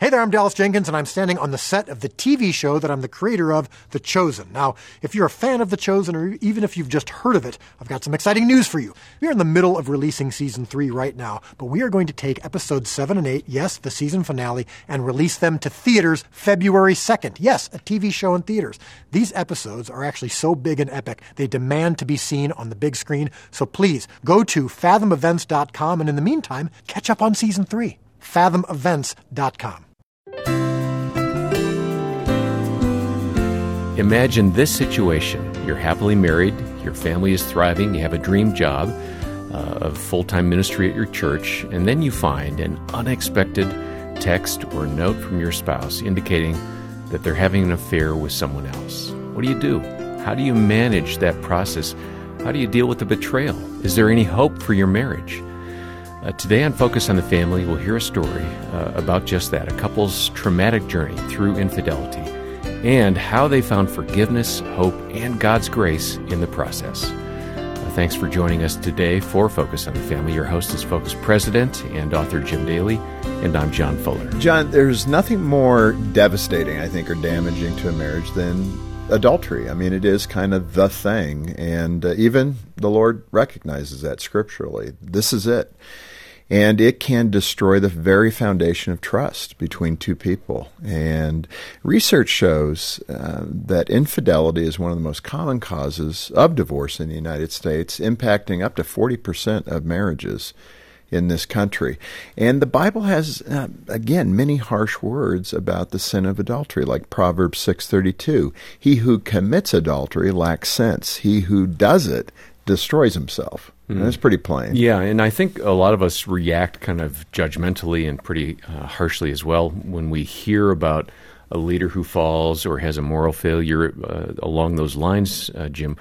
Hey there, I'm Dallas Jenkins, and I'm standing on the set of the TV show that I'm the creator of, The Chosen. Now, if you're a fan of The Chosen, or even if you've just heard of it, I've got some exciting news for you. We are in the middle of releasing season three right now, but we are going to take episodes seven and eight, yes, the season finale, and release them to theaters February 2nd. Yes, a TV show in theaters. These episodes are actually so big and epic, they demand to be seen on the big screen. So please go to fathomevents.com, and in the meantime, catch up on season three. fathomevents.com. Imagine this situation. You're happily married, your family is thriving, you have a dream job, uh, a full time ministry at your church, and then you find an unexpected text or note from your spouse indicating that they're having an affair with someone else. What do you do? How do you manage that process? How do you deal with the betrayal? Is there any hope for your marriage? Uh, today on Focus on the Family, we'll hear a story uh, about just that a couple's traumatic journey through infidelity and how they found forgiveness, hope, and God's grace in the process. Uh, thanks for joining us today for Focus on the Family. Your host is Focus President and author Jim Daly, and I'm John Fuller. John, there's nothing more devastating, I think, or damaging to a marriage than adultery. I mean, it is kind of the thing, and uh, even the Lord recognizes that scripturally. This is it and it can destroy the very foundation of trust between two people. And research shows uh, that infidelity is one of the most common causes of divorce in the United States, impacting up to 40% of marriages in this country. And the Bible has uh, again many harsh words about the sin of adultery like Proverbs 6:32. He who commits adultery lacks sense. He who does it destroys himself. Mm. That's pretty plain. Yeah, and I think a lot of us react kind of judgmentally and pretty uh, harshly as well when we hear about a leader who falls or has a moral failure uh, along those lines, uh, Jim.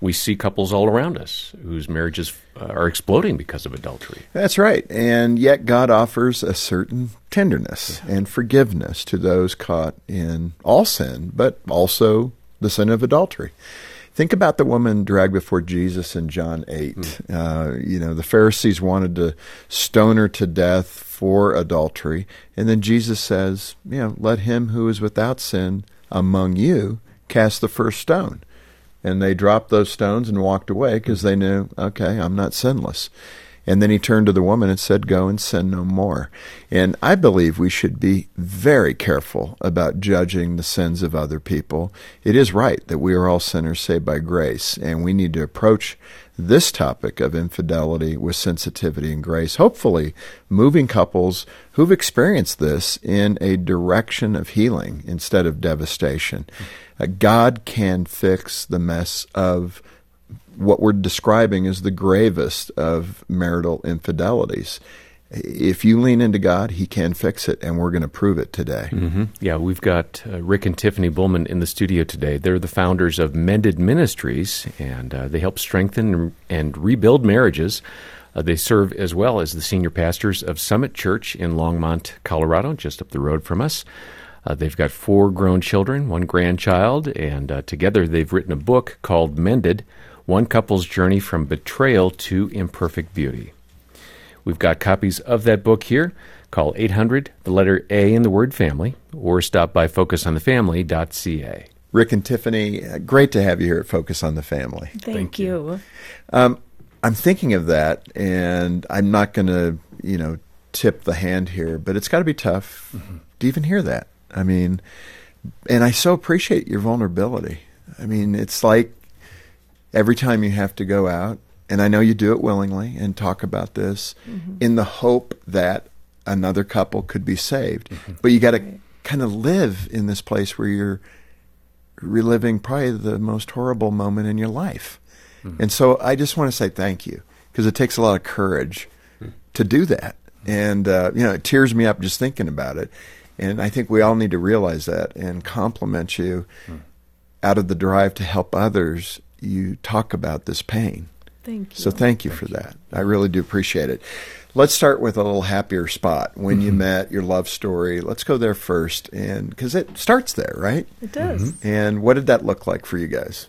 We see couples all around us whose marriages uh, are exploding because of adultery. That's right. And yet God offers a certain tenderness yeah. and forgiveness to those caught in all sin, but also the sin of adultery. Think about the woman dragged before Jesus in John 8. Mm. Uh, you know, the Pharisees wanted to stone her to death for adultery. And then Jesus says, you know, let him who is without sin among you cast the first stone. And they dropped those stones and walked away because they knew, okay, I'm not sinless. And then he turned to the woman and said, Go and sin no more. And I believe we should be very careful about judging the sins of other people. It is right that we are all sinners saved by grace, and we need to approach this topic of infidelity with sensitivity and grace, hopefully moving couples who've experienced this in a direction of healing instead of devastation. Uh, God can fix the mess of what we're describing is the gravest of marital infidelities. If you lean into God, He can fix it, and we're going to prove it today. Mm-hmm. Yeah, we've got uh, Rick and Tiffany Bulman in the studio today. They're the founders of Mended Ministries, and uh, they help strengthen and rebuild marriages. Uh, they serve as well as the senior pastors of Summit Church in Longmont, Colorado, just up the road from us. Uh, they've got four grown children, one grandchild, and uh, together they've written a book called Mended one Couple's Journey from Betrayal to Imperfect Beauty. We've got copies of that book here. Call 800, the letter A in the word family, or stop by focusonthefamily.ca. Rick and Tiffany, uh, great to have you here at Focus on the Family. Thank, Thank you. you. Um, I'm thinking of that, and I'm not going to, you know, tip the hand here, but it's got to be tough mm-hmm. to even hear that. I mean, and I so appreciate your vulnerability. I mean, it's like every time you have to go out, and I know you do it willingly and talk about this mm-hmm. in the hope that another couple could be saved. Mm-hmm. But you got to right. kind of live in this place where you're reliving probably the most horrible moment in your life. Mm-hmm. And so I just want to say thank you because it takes a lot of courage mm. to do that. And, uh, you know, it tears me up just thinking about it. And I think we all need to realize that and compliment you mm. out of the drive to help others you talk about this pain. Thank you. So thank you thank for you. that. I really do appreciate it. Let's start with a little happier spot when mm-hmm. you met your love story. Let's go there first, and because it starts there, right? It does. Mm-hmm. And what did that look like for you guys?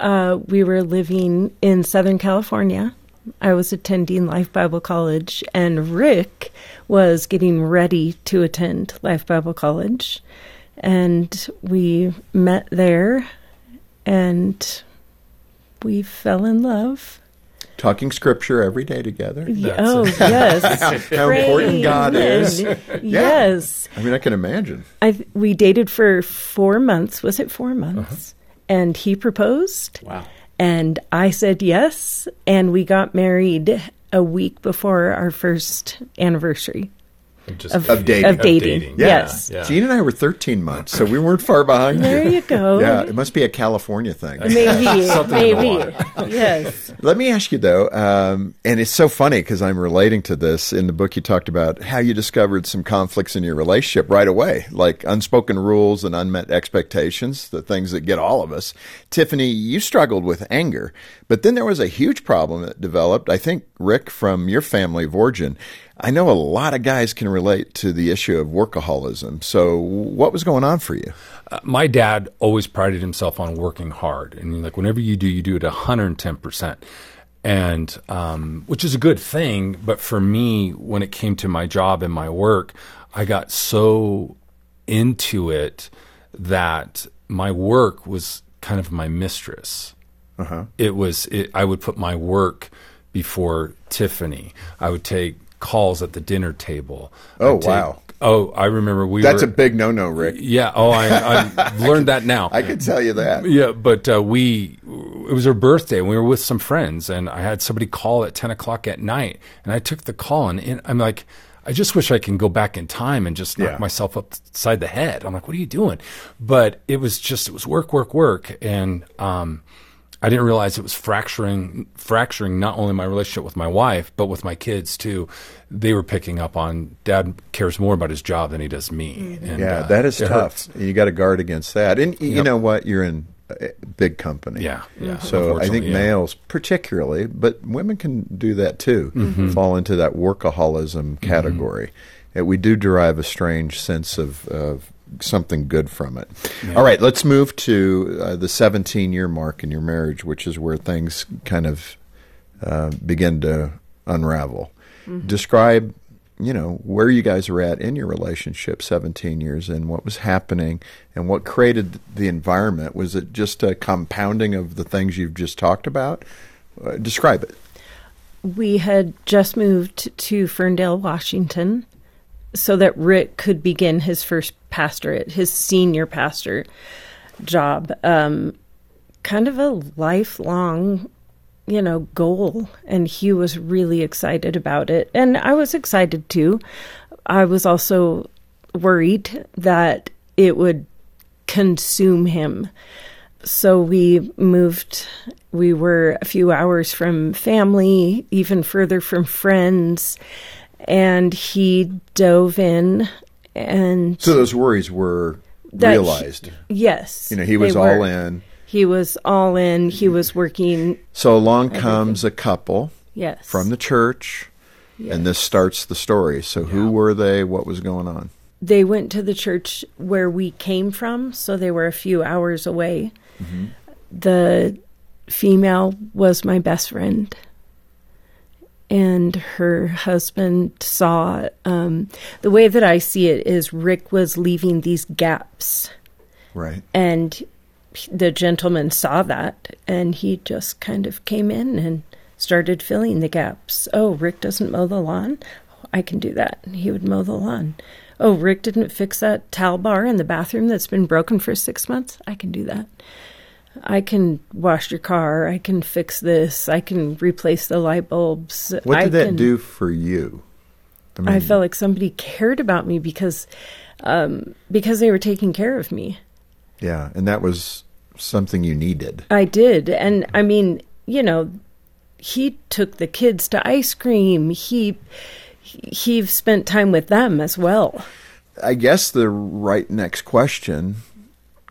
Uh, we were living in Southern California, I was attending Life Bible College, and Rick was getting ready to attend Life Bible College. And we met there, and we fell in love. Talking scripture every day together. Y- oh, yes. How important God is. Yes. I mean, I can imagine. I, we dated for four months. Was it four months? Uh-huh. And he proposed. Wow. And I said yes. And we got married a week before our first anniversary Just of, Of dating. Of Of dating. Yeah. Yes. Yeah. Jean and I were 13 months, so we weren't far behind There you go. Yeah, it must be a California thing. Maybe. Something in the maybe. yes. Let me ask you though, um, and it's so funny because I'm relating to this in the book. You talked about how you discovered some conflicts in your relationship right away, like unspoken rules and unmet expectations, the things that get all of us. Tiffany, you struggled with anger, but then there was a huge problem that developed. I think Rick, from your family of origin, I know a lot of guys can relate to the issue of workaholism. So, what was going on for you? Uh, my dad always prided himself on working hard, and like whenever you do, you do it hundred and ten percent, and um, which is a good thing. But for me, when it came to my job and my work, I got so into it that my work was kind of my mistress. It was. It, I would put my work before Tiffany. I would take calls at the dinner table. Oh, take- wow. Oh, I remember we. That's were, a big no-no, Rick. yeah. Oh, I, I've learned that now. I can tell you that. yeah, but uh, we, it was her birthday. and We were with some friends, and I had somebody call at 10 o'clock at night. And I took the call, and, and I'm like, I just wish I can go back in time and just knock Yeah. myself upside the head. I'm like, what are you doing? But it was just, it was work, work, work. And, um, I didn't realize it was fracturing, fracturing not only my relationship with my wife, but with my kids too. They were picking up on dad cares more about his job than he does me. And, Yeah, uh, that is it tough. hurts. You got to guard against that. And y- you Yep. know what? You're in a big company. Yeah, yeah, So I think yeah. males, particularly, but women can do that too, Mm-hmm. fall into that workaholism category. And we do derive a strange sense of, of something good from it. All right, let's move to uh, the 17 year mark in your marriage, which is where things kind of uh, begin to unravel. Describe, you know, where you guys are at in your relationship 17 years and what was happening, and what created the environment. Was it just a compounding of the things you've just talked about? Uh, describe it. We had just moved to Ferndale, Washington, so that Rick could begin his first pastorate, his senior pastor job. Um, kind of a lifelong, you know, goal. And he was really excited about it. And I was excited too. I was also worried that it would consume him. So we moved. We were a few hours from family, even further from friends. And he dove in and So those worries were That he- realized. yes. you know, he was all were. in. He was all in. He was working. So along comes a couple Yes. from the church, and this starts the story. So who were they? What was going on? they went to the church where we came from, so they were a few hours away. Mm-hmm. The female was my best friend, and her husband saw. Um, the way that I see it is Rick was leaving these gaps, Right. and the gentleman saw that, and he just kind of came in and started filling the gaps. Oh, Rick doesn't mow the lawn. I can do that. And he would mow the lawn. Oh, Rick didn't fix that towel bar in the bathroom that's been broken for six months. I can do that. I can wash your car. I can fix this. I can replace the light bulbs. What I did that can- do for you? I I felt like somebody cared about me because, um, because they were taking care of me. Yeah, and that was something you needed. I did. And I mean, you know, he took the kids to ice cream. He he spent time with them as well. I guess the right next question,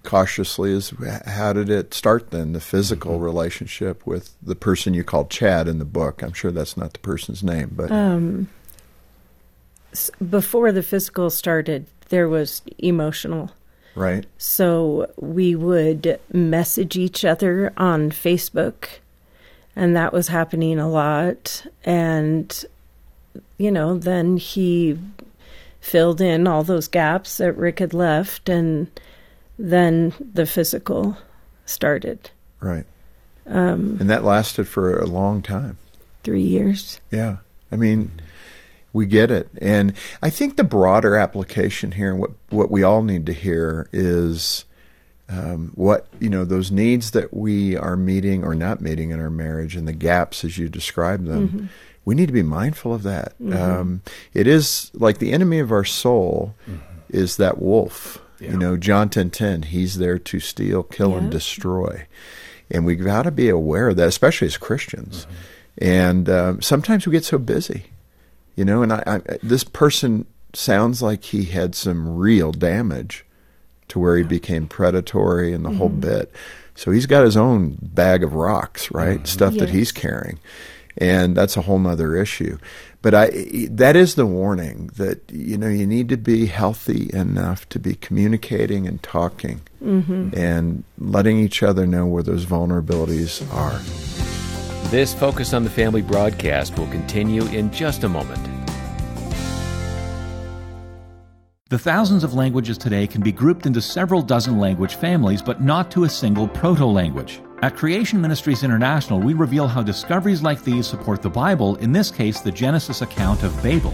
cautiously, is how did it start then? The physical relationship with the person you called Chad in the book. I'm sure that's not the person's name, but Um, before the physical started, there was emotional. right. So we would message each other on Facebook. and that was happening a lot. And, you know, then he filled in all those gaps that Rick had left, and then the physical started. Right. Um, and that lasted for a long time. Three years. Yeah. I mean, we get it. And I think the broader application here, and what, what we all need to hear is um, what, you know, those needs that we are meeting or not meeting in our marriage and the gaps as you describe them. Mm-hmm. We need to be mindful of that. Mm-hmm. Um, it is like the enemy of our soul mm-hmm. is that wolf. Yeah. You know, John 10 10, he's there to steal, kill, yeah. and destroy. And we've got to be aware of that, especially as Christians. Mm-hmm. And um, sometimes we get so busy, you know. And I, I, this person sounds like he had some real damage to where he became predatory and the mm-hmm. whole bit. So he's got his own bag of rocks, right? Mm-hmm. Stuff yes. that he's carrying. And that's a whole other issue. But I, that is the warning that, you know, you need to be healthy enough to be communicating and talking mm-hmm. and letting each other know where those vulnerabilities are. This Focus on the Family broadcast will continue in just a moment. The thousands of languages today can be grouped into several dozen language families, but not to a single proto language. At Creation Ministries International, we reveal how discoveries like these support the Bible, in this case, the Genesis account of Babel.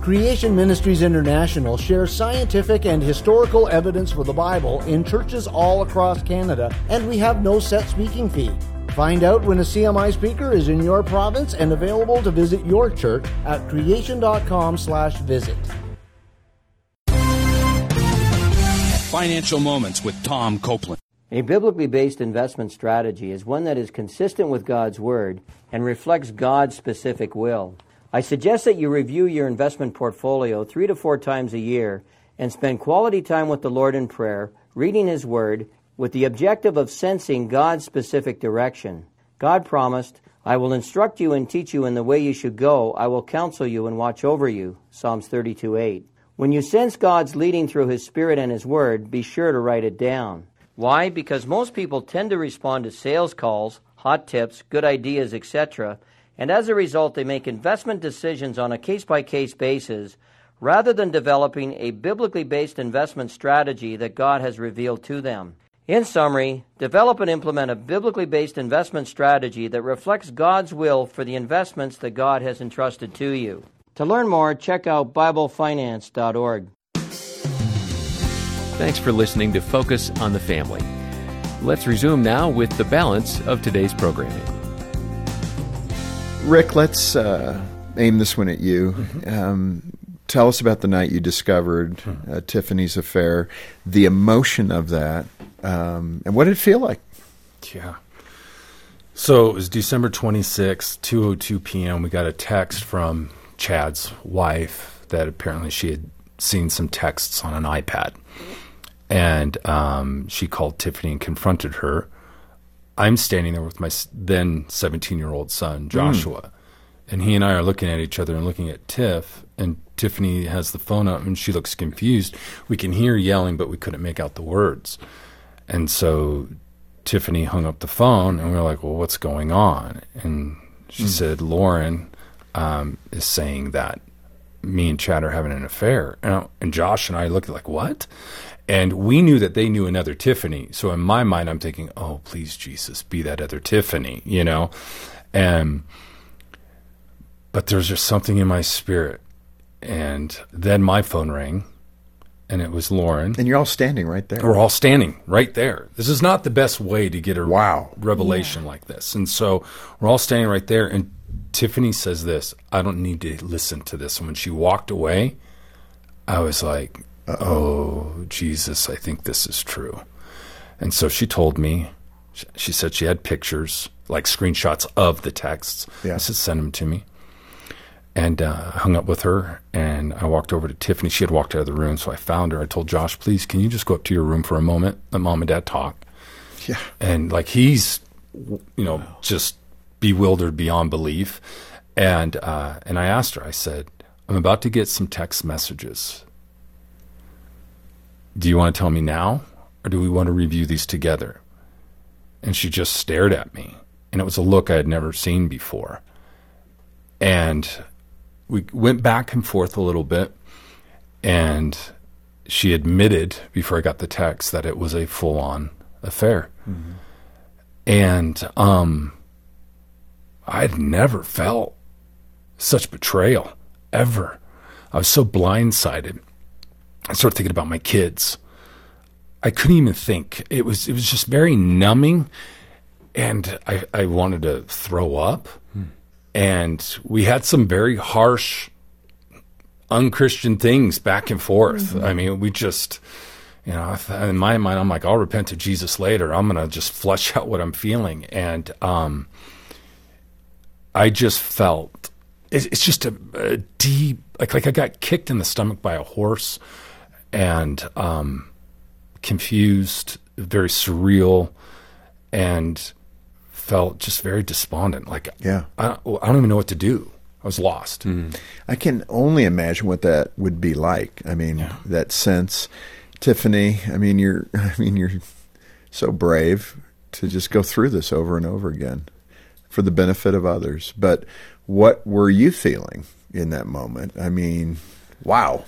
Creation Ministries International shares scientific and historical evidence for the Bible in churches all across Canada, and we have no set speaking fee. Find out when a CMI speaker is in your province and available to visit your church at creation.com/visit. Financial Moments with Tom Copeland. A biblically based investment strategy is one that is consistent with God's Word and reflects God's specific will. I suggest that you review your investment portfolio three to four times a year and spend quality time with the Lord in prayer, reading His Word, with the objective of sensing God's specific direction. God promised, I will instruct you and teach you in the way you should go. I will counsel you and watch over you. Psalms 32 8. When you sense God's leading through His Spirit and His Word, be sure to write it down. Why? Because most people tend to respond to sales calls, hot tips, good ideas, etc., and as a result, they make investment decisions on a case by case basis rather than developing a biblically based investment strategy that God has revealed to them. In summary, develop and implement a biblically based investment strategy that reflects God's will for the investments that God has entrusted to you. To learn more, check out BibleFinance.org. Thanks for listening to Focus on the Family. Let's resume now with the balance of today's programming. Rick, let's uh, aim this one at you. Mm-hmm. Um, tell us about the night you discovered uh, Tiffany's affair, the emotion of that, um, and what did it feel like? Yeah. So it was December 26, 2.02 p.m. We got a text from Chad's wife that apparently she had seen some texts on an iPad. And um, she called Tiffany and confronted her. I'm standing there with my then 17 year old son, hmm. Joshua. Mm. And he and I are looking at each other and looking at Tiff. And Tiffany has the phone up and she looks confused. We can hear yelling, but we couldn't make out the words. And so Tiffany hung up the phone, and we were like, "Well, what's going on?" And she mm. said, "Lauren um, is saying that me and Chad are having an affair." And, and Josh and I looked like, "What?" And we knew that they knew another Tiffany. So in my mind, I'm thinking, "Oh, please, Jesus, be that other Tiffany," you know. And but there's just something in my spirit, and then my phone rang and it was Lauren. And you're all standing right there. We're all standing right there. This is not the best way to get a wow revelation yeah. like this. And so we're all standing right there. And Tiffany says this I don't need to listen to this. And when she walked away, I was like, Uh-oh. Oh, Jesus, I think this is true. And so she told me, she said she had pictures, like screenshots of the texts. Yeah. I said, send them to me and uh, hung up with her. And I walked over to Tiffany. She had walked out of the room, so I found her. I told Josh, "Please, can you just go up to your room for a moment? Let mom and dad talk." Yeah, and like he's, you know, wow. just bewildered beyond belief. And uh, and I asked her. I said, "I'm about to get some text messages. Do you want to tell me now, or do we want to review these together?" And she just stared at me, and it was a look I had never seen before. And we went back and forth a little bit, and she admitted before I got the text that it was a full on affair. And um, I'd never felt such betrayal ever. I was so blindsided. I started thinking about my kids. I couldn't even think. It was it was just very numbing, and I I wanted to throw up. And we had some very harsh, unchristian things back and forth. I mean, we just, you know, in my mind, I'm like, I'll repent to Jesus later. I'm gonna just flush out what I'm feeling, and um, I just felt it's, it's just a, a deep, like like I got kicked in the stomach by a horse, and um, confused, very surreal, and felt just very despondent. Like, Yeah. I, I don't even know what to do. I was lost. I can only imagine what that would be like. I mean, that sense, Tiffany. I mean, you're. I mean, you're so brave to just go through this over and over again for the benefit of others. But what were you feeling in that moment? I mean, wow.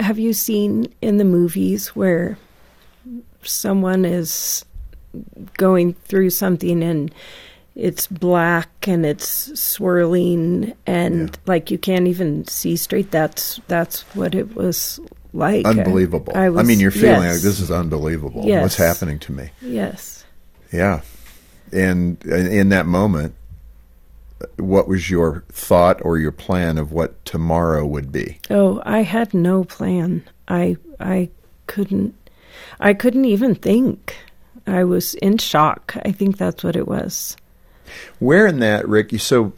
Have you seen in the movies where someone is going through something and it's black and it's swirling and like you can't even see straight? That's that's what it was like. Unbelievable. I, was- mean, you're feeling yes, like this is unbelievable. Yes. What's happening to me? Yes. Yeah. And in in that moment, what was your thought or your plan of what tomorrow would be? Oh, I had no plan. I I couldn't I couldn't even think. I was in shock. I think that's what it was. Where in that, Rick, you so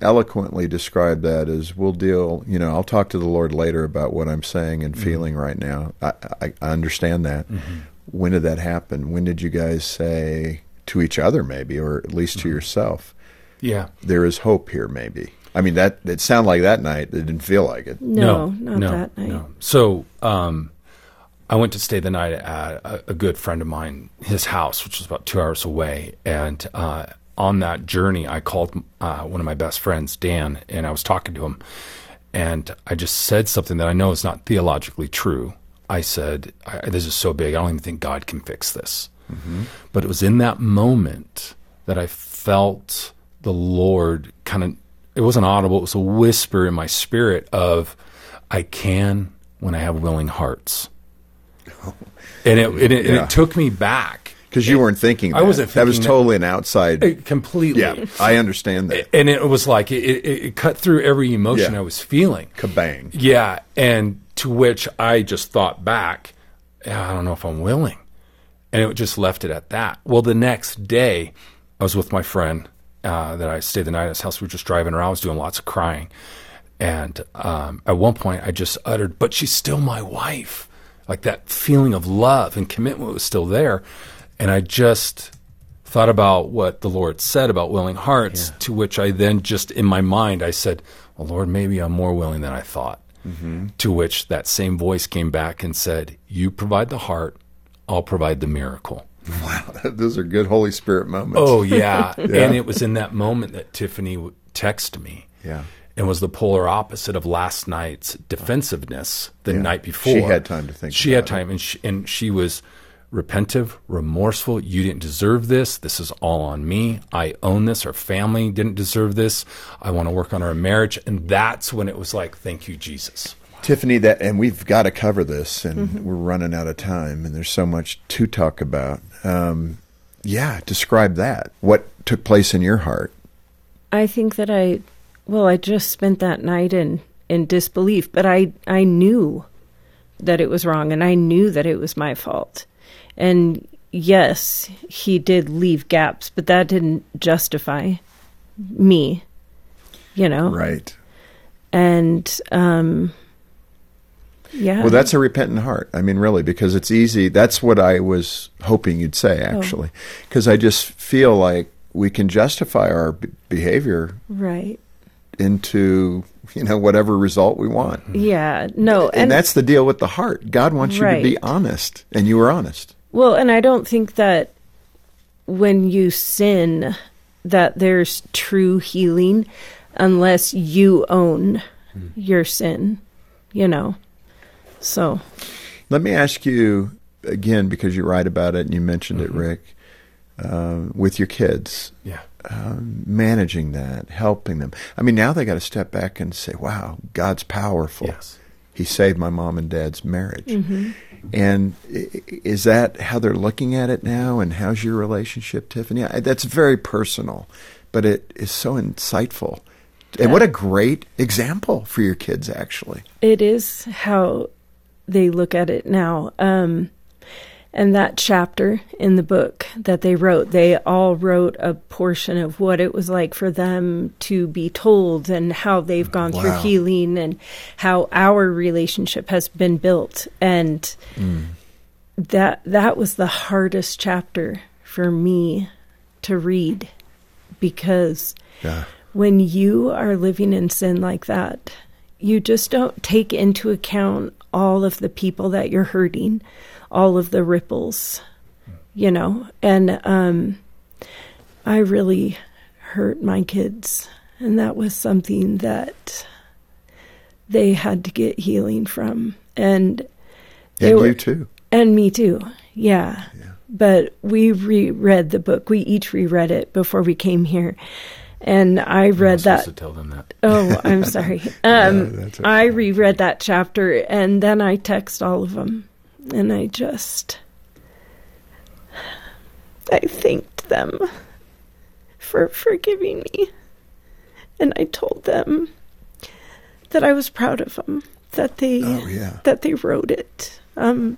eloquently described that as we'll deal, you know, I'll talk to the Lord later about what I'm saying and mm-hmm. feeling right now. I, I, I understand that. Mm-hmm. When did that happen? When did you guys say to each other, maybe, or at least to mm-hmm. yourself, Yeah. there is hope here, maybe? I mean, that it sounded like that night. It didn't feel like it. No, not that night. No. So um, I went to stay the night at a, a good friend of mine, his house, which was about two hours away. And uh, on that journey, I called uh, one of my best friends, Dan, and I was talking to him. And I just said something that I know is not theologically true. I said, I, This is so big, I don't even think God can fix this. But it was in that moment that I felt the Lord kind of, it wasn't audible, it was a whisper in my spirit of, I can when I have willing hearts. And it, it, it, Yeah. it took me back Because you weren't thinking I that. wasn't That was thinking that- totally an outside. It completely. yeah, I understand that. And it was like, it, it, it cut through every emotion Yeah. I was feeling. Kabang. Yeah, and to which I just thought back, I don't know if I'm willing. And it just left it at that. Well, the next day, I was with my friend uh, that I stayed the night at his house. We were just driving around. I was doing lots of crying. And um, at one point, I just uttered, but she's still my wife. Like that feeling of love and commitment was still there. And I just thought about what the Lord said about willing hearts, to which I then just in my mind, I said, Well, Lord, maybe I'm more willing than I thought. To which that same voice came back and said, You provide the heart, I'll provide the miracle. Wow, those are good Holy Spirit moments. Oh, yeah. And it was in that moment that Tiffany texted me. Yeah. And was the polar opposite of last night's defensiveness the Yeah. night before. She had time to think She had about it. time, and she, and she was repentive, remorseful. You didn't deserve this. This is all on me. I own this. Our family didn't deserve this. I want to work on our marriage. And that's when it was like, thank you, Jesus. Tiffany, that and we've got to cover this, and we're running out of time, and there's so much to talk about. Um, yeah, describe that. What took place in your heart? I think that I, well, I just spent that night in in disbelief, but I I knew that it was wrong, and I knew that it was my fault. And yes, he did leave gaps, but that didn't justify me, you know. Right. And um, yeah. Well, that's a repentant heart. I mean, really, because it's easy. That's what I was hoping you'd say, oh. actually, because I just feel like we can justify our b- behavior right. into you know whatever result we want. Mm-hmm. Yeah. No. And, that's the deal with the heart. God wants you to be honest, and you were honest. Well, and I don't think that when you sin that there's true healing unless you own hmm. your sin, you know. So Let me ask you again, because you write about it and you mentioned it, Rick, uh, with your kids, Yeah. um, managing that, helping them. I mean, now they got to step back and say, wow, God's powerful. Yes. He saved my mom and dad's marriage. And i- i- is that how they're looking at it now? And how's your relationship, Tiffany? I- That's very personal, but it is so insightful. And what a great example for your kids, actually. it is how they look at it now. Um, and that chapter in the book that they wrote, they all wrote a portion of what it was like for them to be told and how they've gone through healing and how our relationship has been built. And that that was the hardest chapter for me to read because Yeah. when you are living in sin like that, you just don't take into account all of the people that you're hurting, all of the ripples, you know. And um, I really hurt my kids, and that was something that they had to get healing from. And they And were, you too. and me too. Yeah. But we reread the book. We each reread it before we came here. And I read that. supposed to tell them that. Oh, I'm sorry. Um, that's okay. I reread that chapter and then I text all of them. And I just. I thanked them for forgiving me. And I told them that I was proud of them, that they Oh, yeah. that they wrote it. Um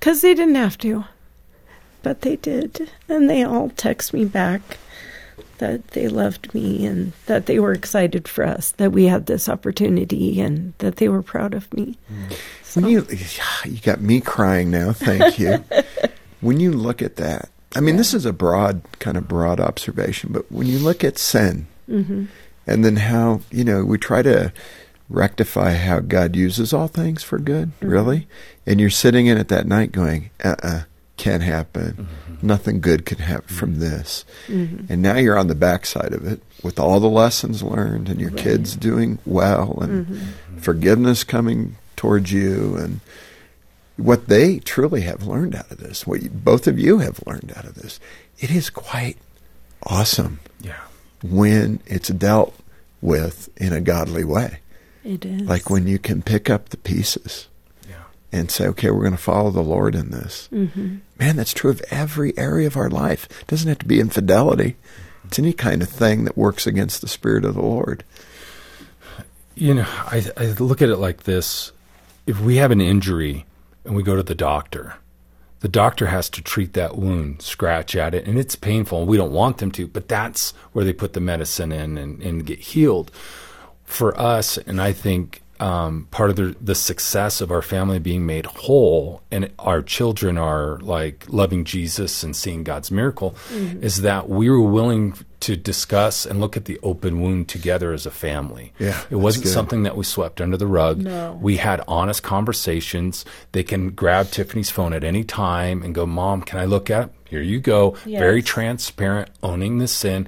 'cause they didn't have to. But they did. And they all text me back that they loved me and that they were excited for us, that we had this opportunity and that they were proud of me. When you you got me crying now, thank you. when you look at that, I mean, this is a broad kind of broad observation, but when you look at sin, and then how you know we try to rectify how God uses all things for good, really, and you're sitting in it that night going, uh, uh can't happen. Mm-hmm. Nothing good can happen mm-hmm. from this. Mm-hmm. And now you're on the backside of it with all the lessons learned and your kids doing well and forgiveness coming towards you and what they truly have learned out of this, what you, both of you have learned out of this. It is quite awesome Yeah. when it's dealt with in a godly way. It is. Like when you can pick up the pieces Yeah. And say, okay, we're going to follow the Lord in this. Mm-hmm. Man, that's true of every area of our life. It doesn't have to be infidelity. It's any kind of thing that works against the Spirit of the Lord. You know, I, I look at it like this. If we have an injury and we go to the doctor, the doctor has to treat that wound, scratch at it, and it's painful, and we don't want them to, but that's where they put the medicine in and, and get healed. For us, and I think um, part of the, the success of our family being made whole and our children are like loving Jesus and seeing God's miracle is that we were willing to discuss and look at the open wound together as a family. Yeah, It wasn't good. something that we swept under the rug. No. We had honest conversations. They can grab Tiffany's phone at any time and go, Mom, can I look at it? Here you go. Yes. Very transparent, owning the sin.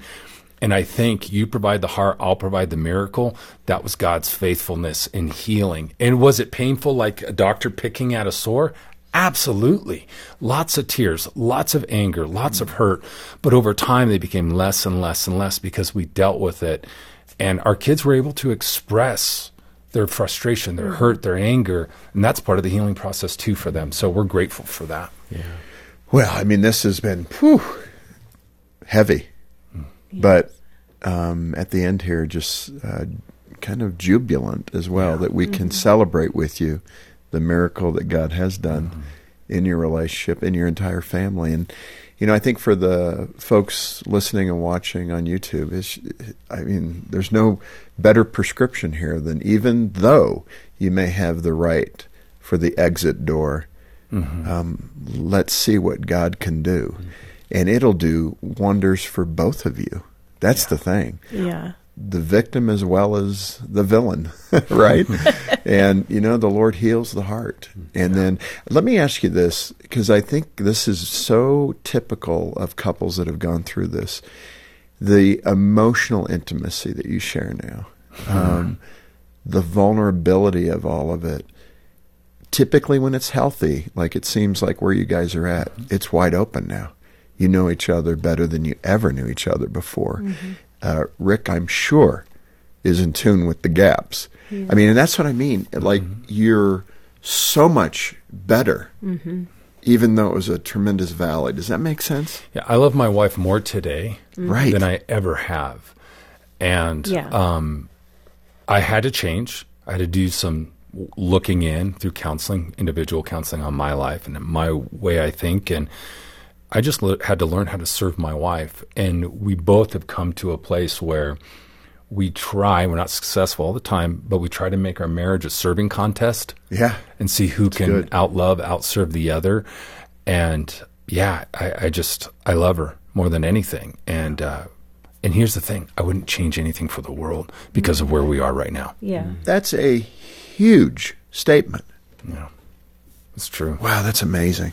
And I think you provide the heart, I'll provide the miracle. That was God's faithfulness in healing. And was it painful like a doctor picking at a sore? Absolutely. Lots of tears, lots of anger, lots of hurt. But over time, they became less and less and less because we dealt with it. And our kids were able to express their frustration, their hurt, their anger. And that's part of the healing process too for them. So we're grateful for that. Yeah. Well, I mean, this has been whew, heavy, but um, at the end here, just uh, kind of jubilant as well that we can celebrate with you the miracle that God has done in your relationship, in your entire family. And, you know, I think for the folks listening and watching on YouTube, is I mean, there's no better prescription here than even though you may have the right for the exit door um, let's see what God can do. And it'll do wonders for both of you. That's the thing. yeah. the victim as well as the villain, right? and you know, the Lord heals the heart. And then let me ask you this because I think this is so typical of couples that have gone through this. The emotional intimacy that you share now, um, the vulnerability of all of it. Typically, when it's healthy, like it seems like where you guys are at, it's wide open now. You know each other better than you ever knew each other before. Uh, Rick, I'm sure, is in tune with the gaps. I mean, and that's what I mean. Like you're so much better, even though it was a tremendous valley. Does that make sense? Yeah, I love my wife more today Right. than I ever have. And Yeah. um, I had to change. I had to do some looking in through counseling, individual counseling on my life and my way I think. And I just le- had to learn how to serve my wife. And we both have come to a place where we try, we're not successful all the time, but we try to make our marriage a serving contest Yeah. and see who can good. outlove, outserve the other. And yeah, I, I just I love her more than anything. And uh, and here's the thing: I wouldn't change anything for the world because of where we are right now. Yeah. That's a huge statement. Yeah, it's true. Wow, that's amazing.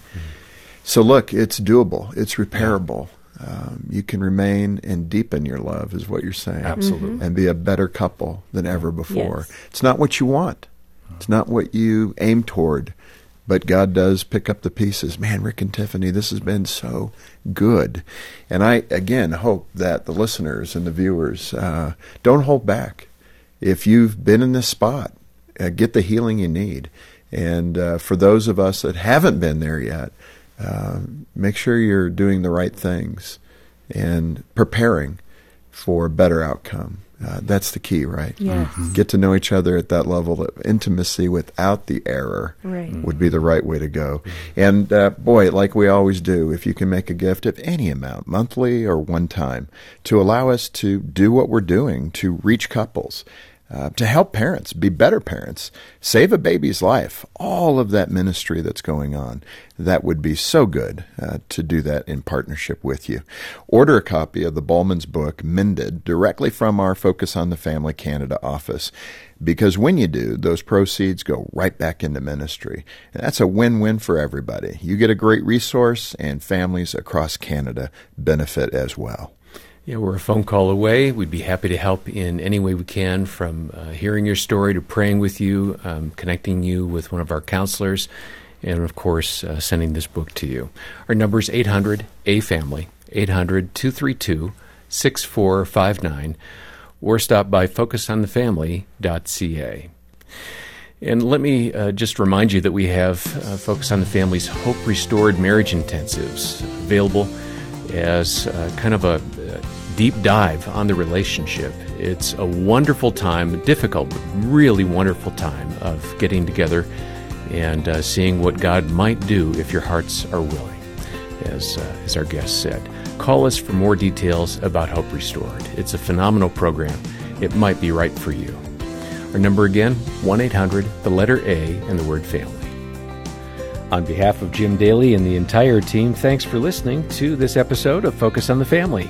So look, it's doable. It's repairable. Um, you can remain and deepen your love, is what you're saying. Absolutely. And be a better couple than ever before. Yes. It's not what you want. It's not what you aim toward. But God does pick up the pieces. Man, Rick and Tiffany, this has been so good. And I, again, hope that the listeners and the viewers uh, don't hold back. If you've been in this spot, uh, get the healing you need. And uh, for those of us that haven't been there yet, uh, make sure you're doing the right things and preparing for a better outcome. Uh, that's the key, right? Yes. Get to know each other at that level of intimacy without the error Right. would be the right way to go. And uh, boy, like we always do, if you can make a gift of any amount, monthly or one time, to allow us to do what we're doing to reach couples, uh, to help parents be better parents, save a baby's life, all of that ministry that's going on, that would be so good uh, to do that in partnership with you. Order a copy of the Bulman's book, Mended, directly from our Focus on the Family Canada office. Because when you do, those proceeds go right back into ministry. And that's a win win for everybody. You get a great resource, and families across Canada benefit as well. Yeah, we're a phone call away. We'd be happy to help in any way we can, from uh, hearing your story to praying with you, um, connecting you with one of our counselors, and of course, uh, sending this book to you. Our number is 800 A Family, 800 232 6459, or stop by focusonthefamily.ca. And let me uh, just remind you that we have uh, Focus on the Family's Hope Restored Marriage Intensives available as uh, kind of a deep dive on the relationship. It's a wonderful time, difficult, but really wonderful time of getting together and uh, seeing what God might do if your hearts are willing, as, uh, as our guest said. Call us for more details about Hope Restored. It's a phenomenal program. It might be right for you. Our number again, 1 800, the letter A, and the word family. On behalf of Jim Daly and the entire team, thanks for listening to this episode of Focus on the Family.